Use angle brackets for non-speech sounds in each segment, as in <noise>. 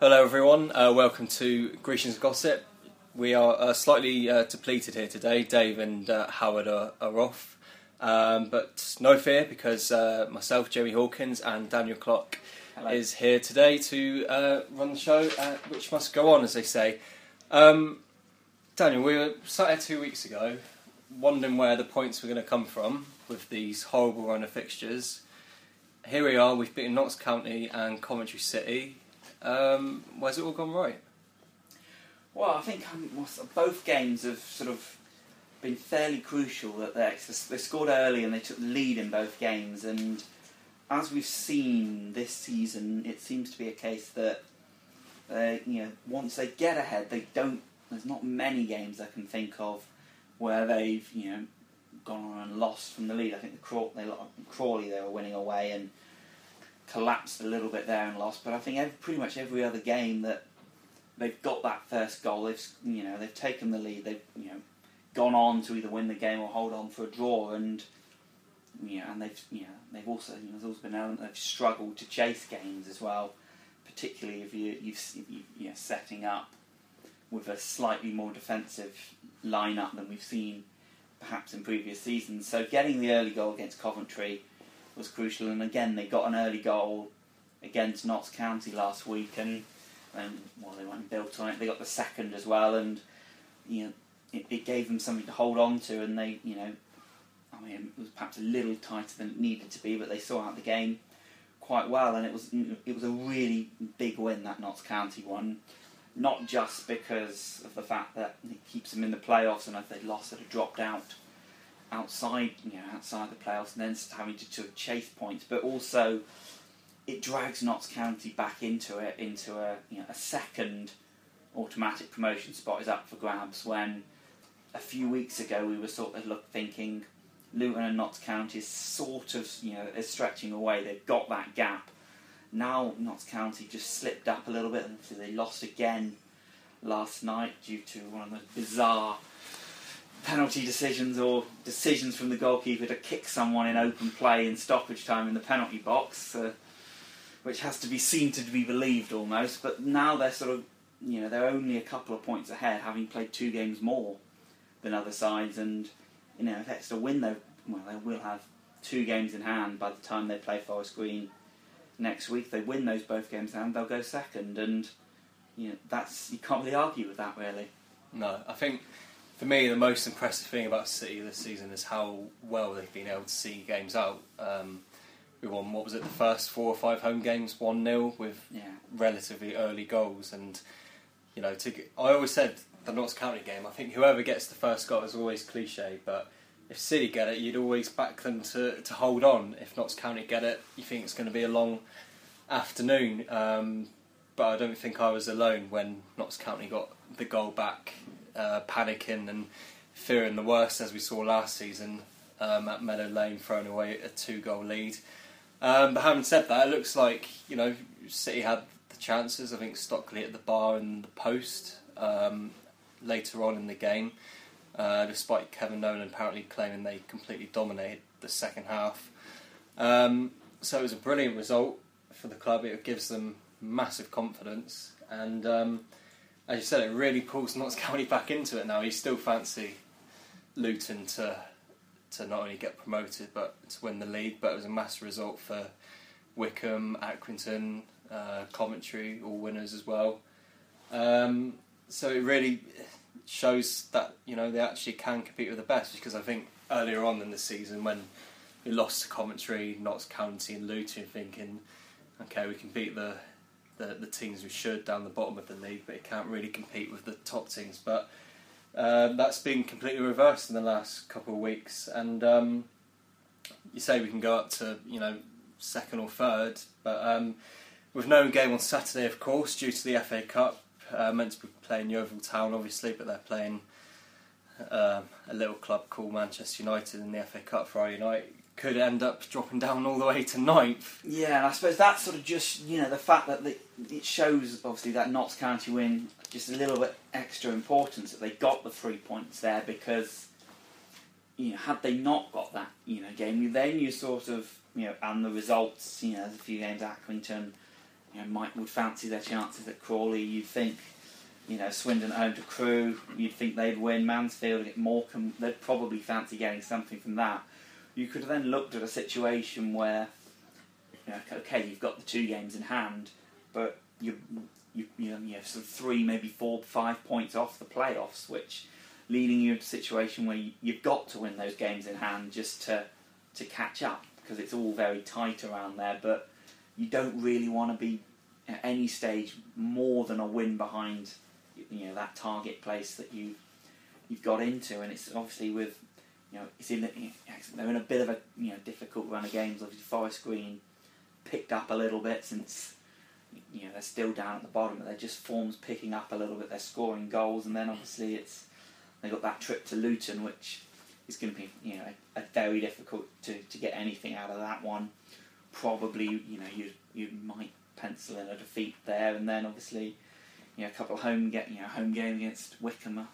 Hello everyone, uh, welcome to Grecian's Gossip. We are uh, slightly uh, depleted here today. Dave and uh, Howard are, are off. Um, but no fear because uh, myself, Jerry Hawkins, and Daniel Clock Hello. is here today to uh, run the show, uh, which must go on, as they say. Um, Daniel, we were sat here two weeks ago, wondering where the points were going to come from with these horrible run of fixtures. Here we are. We've beaten Notts County and Coventry City. Um, where's it all gone right? Well, I think um, both games have sort of been fairly crucial. That they they scored early and they took the lead in both games. And as we've seen this season, it seems to be a case that you know, once they get ahead, they don't. There's not many games I can think of where they've you know gone on and lost from the lead. I think the Craw- they, Crawley they were winning away and collapsed a little bit there and lost. But I think every, pretty much every other game that they've got that first goal, they've you know they've taken the lead, they've you know gone on to either win the game or hold on for a draw, and you know, and they've you know they've also you know there's also been element they've struggled to chase games as well, particularly if you you've you, you know setting up with a slightly more defensive lineup than we've seen perhaps in previous seasons. So getting the early goal against Coventry was crucial, and again they got an early goal against Notts County last week, and and well they went and built on it. They got the second as well, and you know it, it gave them something to hold on to, and they you know I mean it was perhaps a little tighter than it needed to be, but they saw out the game quite well, and it was it was a really big win that Notts County one. Not just because of the fact that it keeps them in the playoffs, and if they lost, they'd have dropped out outside, you know, outside the playoffs, and then having to, to chase points, but also it drags Notts County back into it, into a you know, a second automatic promotion spot is up for grabs. When a few weeks ago we were sort of look thinking Luton and Notts County is sort of you know is stretching away. They've got that gap. Now Notts County just slipped up a little bit, and so they lost again last night due to one of those bizarre penalty decisions or decisions from the goalkeeper to kick someone in open play in stoppage time in the penalty box, uh, which has to be seen to be believed almost. But now they're sort of, you know, they're only a couple of points ahead, having played two games more than other sides, and you know, if Exeter win, they well, they will have two games in hand by the time they play Forest Green next week. They win those both games in hand, they'll go second, and you know, that's you can't really argue with that really. No, I think for me the most impressive thing about City this season is how well they've been able to see games out. Um, we won what was it the first four or five home games one 0 with Yeah. relatively early goals, and you know to I always said the Notts County game. I think whoever gets the first goal is always cliche, but if City get it, you'd always back them to, to hold on. If Notts County get it, you think it's going to be a long afternoon. Um, but I don't think I was alone when Notts County got the goal back, uh, panicking and fearing the worst as we saw last season um, at Meadow Lane, throwing away a two-goal lead. Um, but having said that, it looks like you know City had the chances. I think Stockley at the bar and the post um, later on in the game, uh, despite Kevin Nolan apparently claiming they completely dominated the second half. Um, so it was a brilliant result for the club. It gives them massive confidence, and um, as you said, it really pulls Notts County <laughs> back into it now. You still fancy Luton to to not only get promoted but to win the league, but it was a massive result for Wycombe, Accrington, uh, Coventry, all winners as well. Um, so it really shows that you know they actually can compete with the best because I think earlier on in the season when we lost to Coventry, Notts County, and Luton, thinking, okay, we can beat the, the the teams we should down the bottom of the league, but it can't really compete with the top teams. But um, that's been completely reversed in the last couple of weeks, and um, you say we can go up to you know second or third, but um, with no game on Saturday, of course, due to the FA Cup. Uh, meant to be playing Yeovil Town, obviously, but they're playing um, a little club called Manchester United in the FA Cup Friday night. Could end up dropping down all the way to ninth. Yeah, and I suppose that's sort of just you know the fact that the, it shows obviously that Notts County win just a little bit extra importance that they got the three points there because you know had they not got that you know game then you sort of you know and the results you know there's a few games at Accrington you know Mike would fancy their chances at Crawley. You'd think you know Swindon at home to Crewe you'd think they'd win. Mansfield at Morecambe they'd probably fancy getting something from that you could have then looked at a situation where, you know, okay, you've got the two games in hand, but you you you know, you have sort of three, maybe four, five points off the playoffs, which leading you into a situation where you, you've got to win those games in hand just to to catch up because it's all very tight around there. But you don't really want to be at any stage more than a win behind you know that target place that you you've got into, and it's obviously with you know, they're in a bit of a you know difficult run of games. Obviously, Forest Green picked up a little bit since you know they're still down at the bottom, but their just forms picking up a little bit. They're scoring goals, and then obviously it's they got that trip to Luton, which is going to be you know a, a very difficult to, to get anything out of that one. Probably you know you you might pencil in a defeat there, and then obviously you know a couple of home get you know home game against Wycombe uh,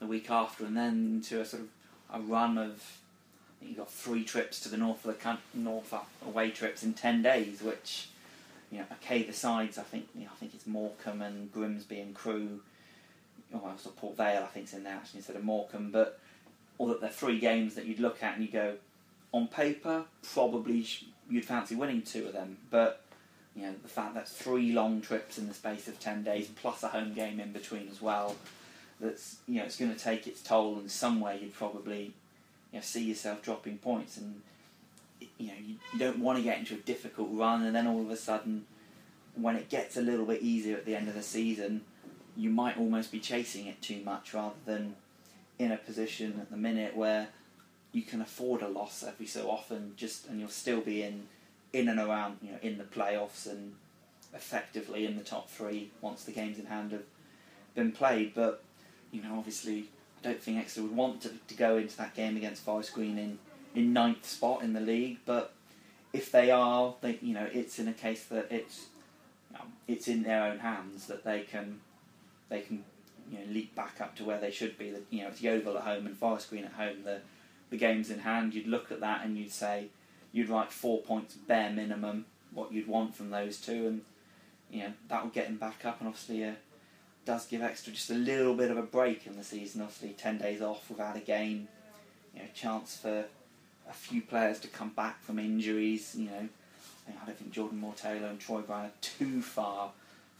the week after, and then to a sort of a run of you got three trips to the north of the north uh, away trips in ten days, which you know, okay, the sides I think you know, I think it's Morecambe and Grimsby and Crewe. Oh, also Port Vale I think think's in there actually instead of Morecambe, but all that they're three games that you'd look at and you go, on paper probably you'd fancy winning two of them, but you know the fact that three long trips in the space of ten days plus a home game in between as well that's you know it's going to take its toll and somewhere. You'd probably you know, see yourself dropping points, and you know you, you don't want to get into a difficult run, and then all of a sudden, when it gets a little bit easier at the end of the season, you might almost be chasing it too much rather than in a position at the minute where you can afford a loss every so often, just and you'll still be in in and around you know in the playoffs and effectively in the top three once the games in hand have been played. But you know, obviously, I don't think Exeter would want to, to go into that game against Forest Green in, in ninth spot in the league. But if they are, they, you know, it's in a case that it's you know, it's in their own hands that they can they can you know leap back up to where they should be. You know, it's Yeovil at home and Forest Green at home. The the games in hand. You'd look at that and you'd say you'd write four points bare minimum what you'd want from those two, and you know that would get them back up. And obviously, does give Exeter just a little bit of a break in the season. Obviously, ten days off without a game, you know, chance for a few players to come back from injuries. You know, I don't think Jordan Moore Taylor and Troy Brown are too far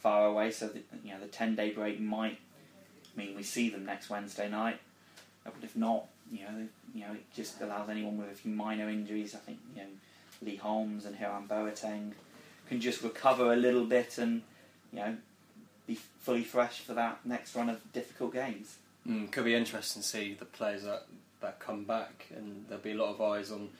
far away, so that, you know the ten day break might mean we see them next Wednesday night. Uh, but if not, you know, you know, it just allows anyone with a few minor injuries. I think you know Lee Holmes and Hiram Boateng can just recover a little bit and you know be fully fresh for that next run of difficult games. Mm, could be interesting to see the players that, that come back, and there'll be a lot of eyes on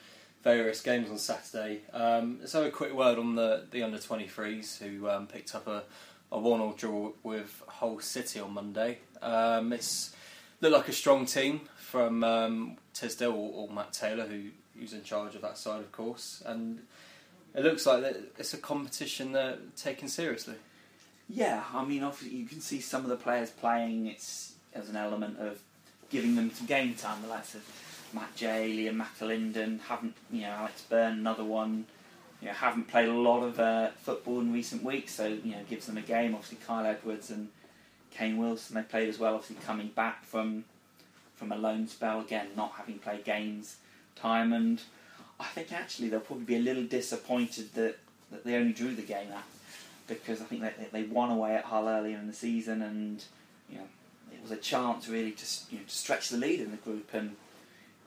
various games on Saturday. Um, let's a quick word on the, the under 23s who um, picked up a, a 1 0 draw with Hull City on Monday. Um, it's looked like a strong team from um, Tisdale or, or, Matt Taylor, who, who's in charge of that side, of course. And it looks like it's a competition they're taking seriously. Yeah, I mean, obviously you can see some of the players playing. It's as an element of giving them some game time. The likes of Matt Jay, Liam McAlinden, haven't you know Alex Byrne, another one. You know, haven't played a lot of uh, football in recent weeks, so you know gives them a game. Obviously, Kyle Edwards and Kane Wilson they played as well. Obviously, coming back from from a loan spell again, not having played games time, and I think actually they'll probably be a little disappointed that that they only drew the game at because I think they, they won away at Hull earlier in the season, and you know it was a chance really to you know to stretch the lead in the group and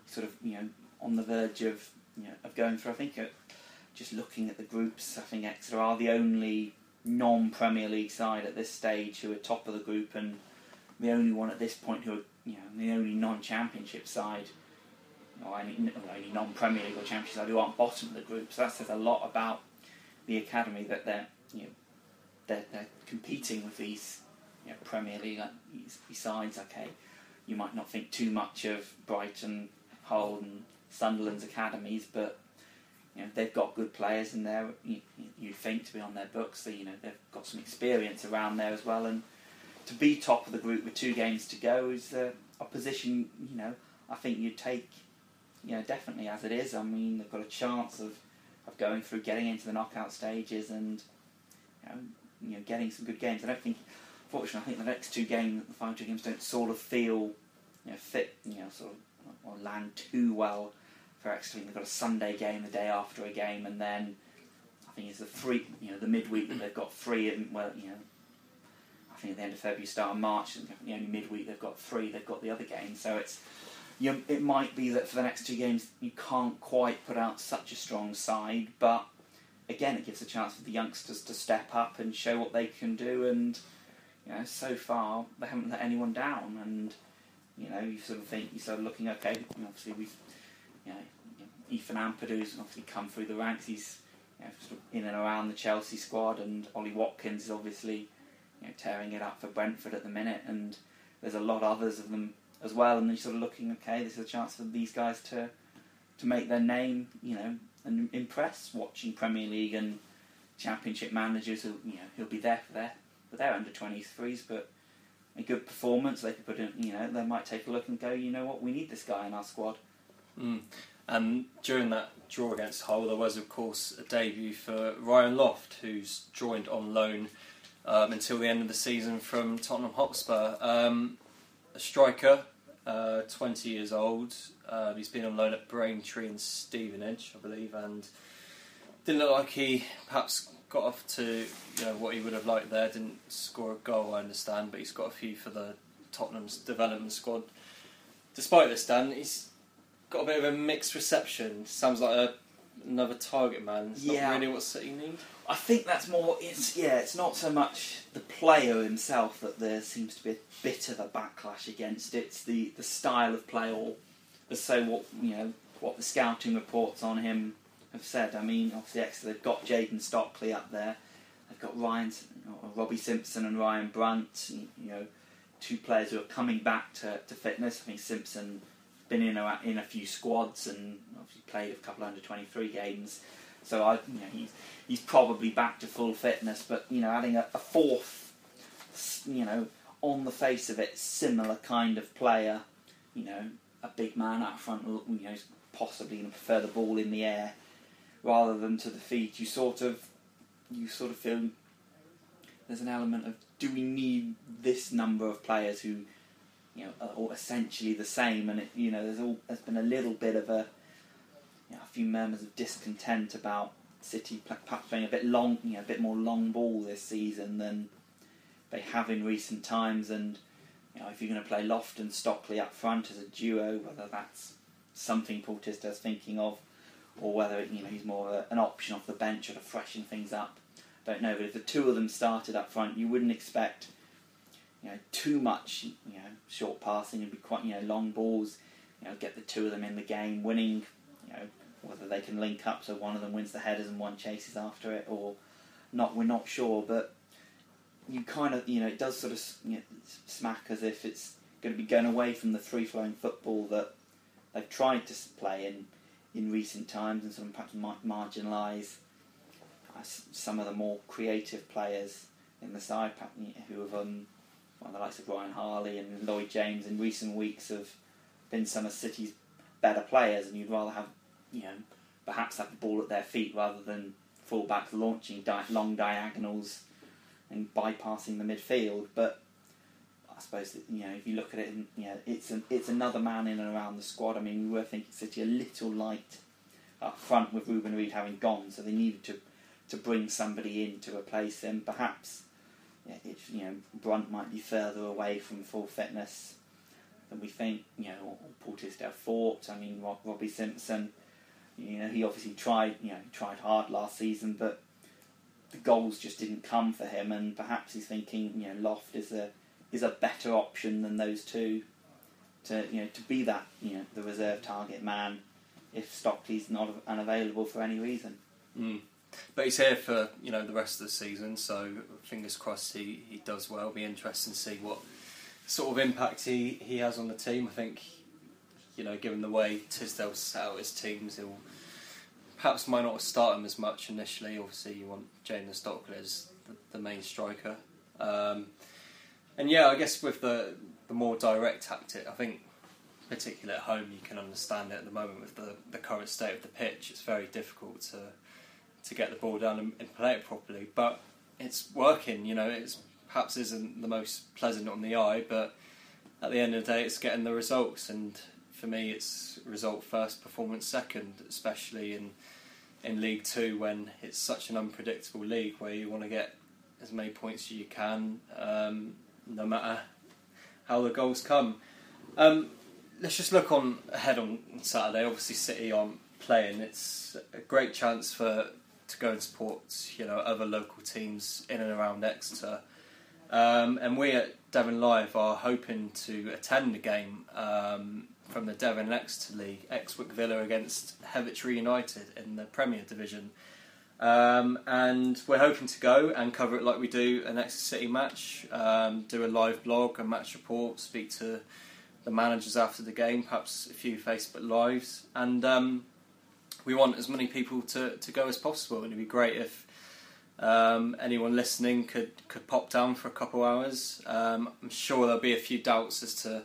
sort of you know on the verge of you know of going through. I think uh, just looking at the groups, I think Exeter are the only non-Premier League side at this stage who are top of the group, and the only one at this point who are you know the only non-Championship side. Or any, only non-Premier League or Championship side who aren't bottom of the group, so that says a lot about the academy that they're you know, they're, they're competing with these you know, Premier League. Besides, okay, you might not think too much of Brighton, Hull, and Sunderland's academies, but you know they've got good players in there. You, you think to be on their books, so you know they've got some experience around there as well, and to be top of the group with two games to go is a position. You know, I think you'd take. You know, definitely as it is. I mean, they've got a chance of of going through, getting into the knockout stages, and you know, you know getting some good games. I don't think, fortunately, I think the next two games, the final two games, don't sort of feel you know fit, you know, sort of or land too well for Exeter. They've got a Sunday game the day after a game, and then I think it's the three, you know, the midweek that they've got three, and well, you know, I think at the end of February, start of March, the only midweek they've got three, they've got the other game, so it's. You know, it might be that for the next two games you can't quite put out such a strong side, but again, it gives a chance for the youngsters to step up and show what they can do. And you know, so far they haven't let anyone down. And you know, you sort of think you're sort of looking okay. obviously, we've you know, Ethan Ampadu's obviously come through the ranks. He's you know, sort of in and around the Chelsea squad, and Ollie Watkins is obviously you know, tearing it up for Brentford at the minute. And there's a lot of others of them as well. And you're sort of looking, okay, this is a chance for these guys to to make their name, you know, and impress. Watching Premier League and Championship managers who you know he'll be there for their for their under 23s, but a good performance they could put in. You know, they might take a look and go, you know what, we need this guy in our squad. Mm. And during that draw against Hull, there was, of course, a debut for Ryan Loft, who's joined on loan um, until the end of the season from Tottenham Hotspur. Um, a striker, uh, 20 years old. Uh, he's been on loan at Braintree and Stevenage, I believe, and didn't look like he perhaps got off to you know what he would have liked there. Didn't score a goal, I understand, but he's got a few for the Tottenham's development squad. Despite this, Dan, he's got a bit of a mixed reception. Sounds like a, another target man. It's Yeah. not really what City need. I think that's more. It's yeah. It's not so much the player himself that there seems to be a bit of a backlash against. It's the the style of play, or so what you know what the scouting reports on him have said. I mean, obviously, Exeter they've got Jayden Stockley up there. They've got Ryan, Robbie Simpson and Ryan Brunt. You know, two players who are coming back to, to fitness. I think Simpson been in a, in a few squads and obviously played a couple under twenty three games. So I, you know, he's he's probably back to full fitness. But you know, adding a, a fourth, you know, on the face of it, similar kind of player, you know, a big man out front, you know, possibly going to prefer the ball in the air rather than to the feet. You sort of, you sort of feel there's an element of do we need this number of players who, you know, are all essentially the same? And it, you know, there's all there's been a little bit of a, you know, a few murmurs of discontent about City playing a bit long, you know, a bit more long ball this season than they have in recent times. And you know, if you're going to play Loft and Stockley up front as a duo, whether that's something Paul thinking of, or whether you know he's more of a, an option off the bench or to freshen things up, I don't know. But if the two of them started up front, you wouldn't expect you know too much you know short passing and be quite you know long balls. You know, get the two of them in the game, winning. Whether they can link up so one of them wins the headers and one chases after it, or not. We're not sure, but you kind of you know it does sort of you know, smack as if it's going to be going away from the free flowing football that they've tried to play in in recent times and sort of perhaps mar- marginalise uh, some of the more creative players in the side who have um, well, the likes of Ryan Harley and Lloyd James in recent weeks have been some of City's better players, and you'd rather have you know perhaps have the ball at their feet rather than fullbacks launching di- long diagonals and bypassing the midfield. But I suppose that, you know if you look at it, and, you know it's an, it's another man in and around the squad. I mean, we were thinking City a little light up front with Reuben Reid having gone, so they needed to to bring somebody in to replace him. Perhaps yeah, if you know Brunt might be further away from full fitness than we think. You know, or, or thought. I mean, Rob, Robbie Simpson. You know, he obviously tried. You know, tried hard last season, but the goals just didn't come for him. And perhaps he's thinking, you know, Loft is a is a better option than those two to you know to be that you know the reserve target man if Stockley's not unavailable for any reason. Mm. but he's here for you know the rest of the season, so fingers crossed he, he does well. Be interesting to see what sort of impact he, he has on the team. I think you know, given the way Tisdale set out his teams, he'll perhaps might not start him as much initially. Obviously, you want Jayden Stockley as the, the main striker. Um, and yeah, I guess with the the more direct tactic, I think particularly at home you can understand it at the moment with the, the current state of the pitch. It's very difficult to to get the ball down and, and play it properly, but it's working. You know, it's perhaps isn't the most pleasant on the eye, but at the end of the day, it's getting the results. And for me, it's result first, performance second, especially in in League Two when it's such an unpredictable league where you want to get as many points as you can, um, no matter how the goals come. Um, let's just look on ahead on Saturday. Obviously, City on playing. It's a great chance for to go and support you know other local teams in and around Exeter. Um, and we at Devon Live are hoping to attend the game um, from the Devon Exeter League, Exwick Villa against Hertfordshire United in the Premier Division. Um, and we're hoping to go and cover it like we do an Exeter City match, um, do a live blog, a match report, speak to the managers after the game, perhaps a few Facebook lives, and um, we want as many people to, to go as possible. And it'd be great if um, anyone listening could, could pop down for a couple hours. Um, I'm sure there'll be a few doubts as to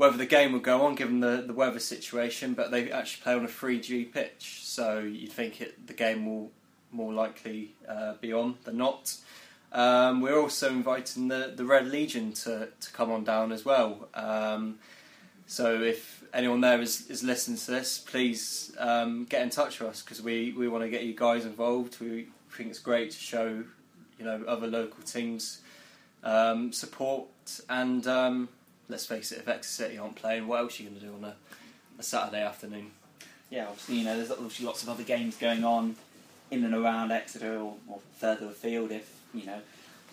whether the game will go on given the, the weather situation, but they actually play on a 3G pitch, so you'd think it, the game will more likely uh, be on than not. Um, we're also inviting the, the Red Legion to, to come on down as well. Um, so if anyone there is, is listening to this, please um, get in touch with us because we, we want to get you guys involved. We think it's great to show you know other local teams um, support and um, let's face it, if Exeter City aren't playing, what else are you going to do on a, a Saturday afternoon? Yeah, obviously, you know, there's obviously lots of other games going on in and around Exeter or, or further afield if, you know,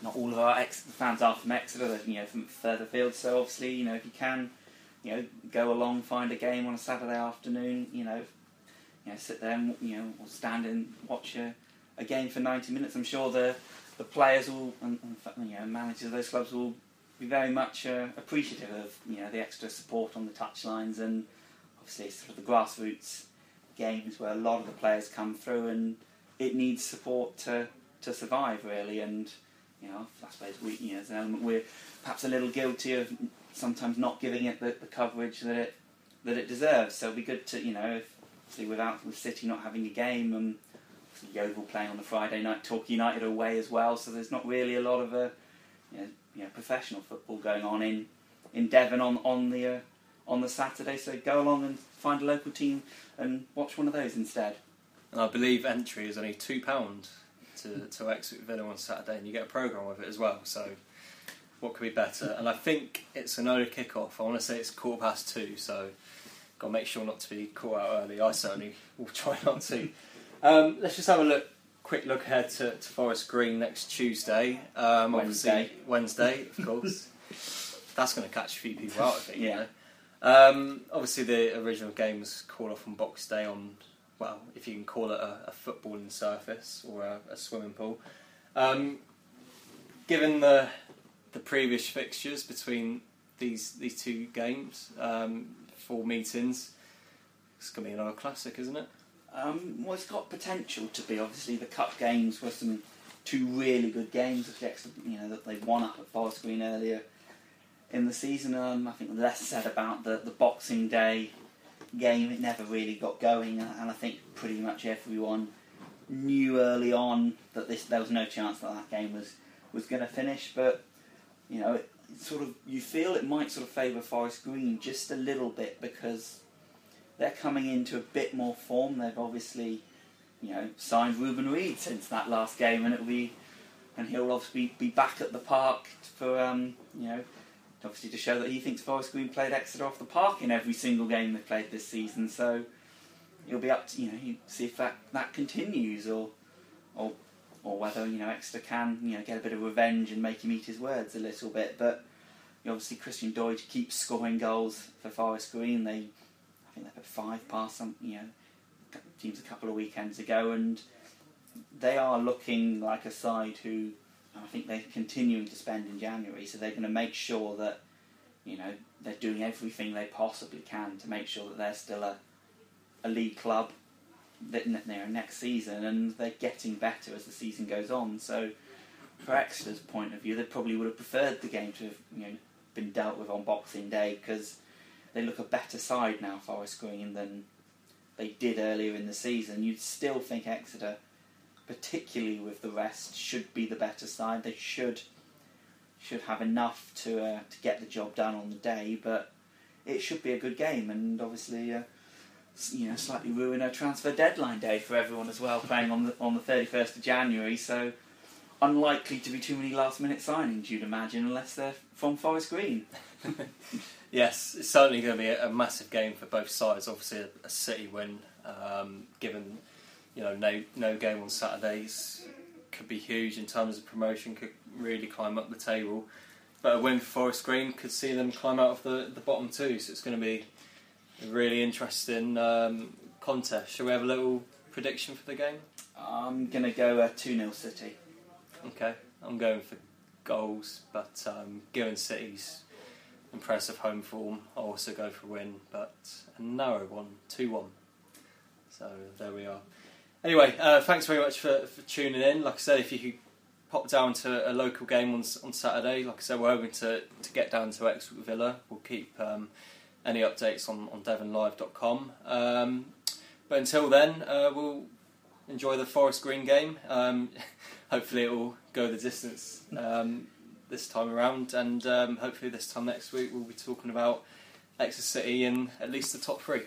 not all of our fans are from Exeter, they're, you know, from further afield. So obviously, you know, if you can, you know, go along, find a game on a Saturday afternoon, you know, you know, sit there and, you know, or stand and watch a, a game for 90 minutes. I'm sure the the players will and, and you know managers of those clubs will be very much uh, appreciative of you know the extra support on the touchlines and obviously sort of the grassroots games where a lot of the players come through and it needs support to to survive really. And you know I suppose we you know as an element we're perhaps a little guilty of sometimes not giving it the, the coverage that it that it deserves. So it'd be good to you know if, without the City not having a game and Yeovil playing on the Friday night Torquay United away as well. So there's not really a lot of a you know, you know, professional football going on in, in Devon on on the uh, on the Saturday. So go along and find a local team and watch one of those instead. And I believe entry is only two pound to to Exeter Villa on Saturday, and you get a program with it as well. So what could be better? And I think it's an early kick-off. I want to say it's quarter past two, so got to make sure not to be caught out early. I certainly will try not to. Um, let's just have a look quick look ahead to, to Forest Green next Tuesday. Um, Wednesday. Wednesday, of course. <laughs> That's going to catch a few people out, I think. Yeah. You know? um, obviously, the original game was called off on Box Day on, well, if you can call it a, a footballing surface or a, a swimming pool. Um, given the the previous fixtures between these these two games, um, four meetings, it's going to be another classic, isn't it? Um, well, it's got potential to be. Obviously, the cup games were some two really good games. You know that they won up at Forest Green earlier in the season. Um, I think less said about the, the Boxing Day game. It never really got going, and I think pretty much everyone knew early on that this there was no chance that that game was was going to finish. But you know, it, sort of you feel it might sort of favour Forest Green just a little bit because they're coming into a bit more form. They've obviously, you know, signed Reuben Reid since that last game, and it'll be, and he'll obviously be back at the park for, um, you know, obviously to show that he thinks Forest Green played Exeter off the park in every single game they've played this season. So it'll be up to you know see if that that continues or or or whether you know Exeter can you know get a bit of revenge and make him eat his words a little bit, but. Obviously, Christian Doidge keeps scoring goals for Forest Green. They think they put five past some, you know, teams a couple of weekends ago, and they are looking like a side who I think they're continuing to spend in January, so they're going to make sure that you know they're doing everything they possibly can to make sure that they're still a, a league club that they're next season, and they're getting better as the season goes on. So, for Exeter's point of view, they probably would have preferred the game to have you know been dealt with on Boxing Day because they look a better side now, Forest Green, than they did earlier in the season. You'd still think Exeter, particularly with the rest, should be the better side. They should should have enough to uh, to get the job done on the day, but it should be a good game, and obviously. Uh, you know, slightly ruin a transfer deadline day for everyone as well, playing on the on the thirty first of January. So unlikely to be too many last minute signings, you'd imagine, unless they're from Forest Green. <laughs> yes, it's certainly going to be a, a, massive game for both sides. Obviously, a, a City win, um, given you know no no game on Saturdays could be huge in terms of promotion. Could really climb up the table, but a win for Forest Green could see them climb out of the, the bottom two. So it's going to be a really interesting um, contest. Shall we have a little prediction for the game? I'm going to go a 2 0 City. Okay, I'm going for goals, but um, given City's impressive home form, I'll also go for a win, but a narrow one, 2 1. So there we are. Anyway, uh, thanks very much for, for tuning in. Like I said, if you could pop down to a local game on, on Saturday, like I said, we're hoping to, to get down to Exeter Villa. We'll keep um, any updates on, on devonlive.com. Um, but until then, uh, we'll enjoy the Forest Green game. Um, <laughs> hopefully, it will go the distance um, this time around, and um, hopefully, this time next week, we'll be talking about Exeter City in at least the top three.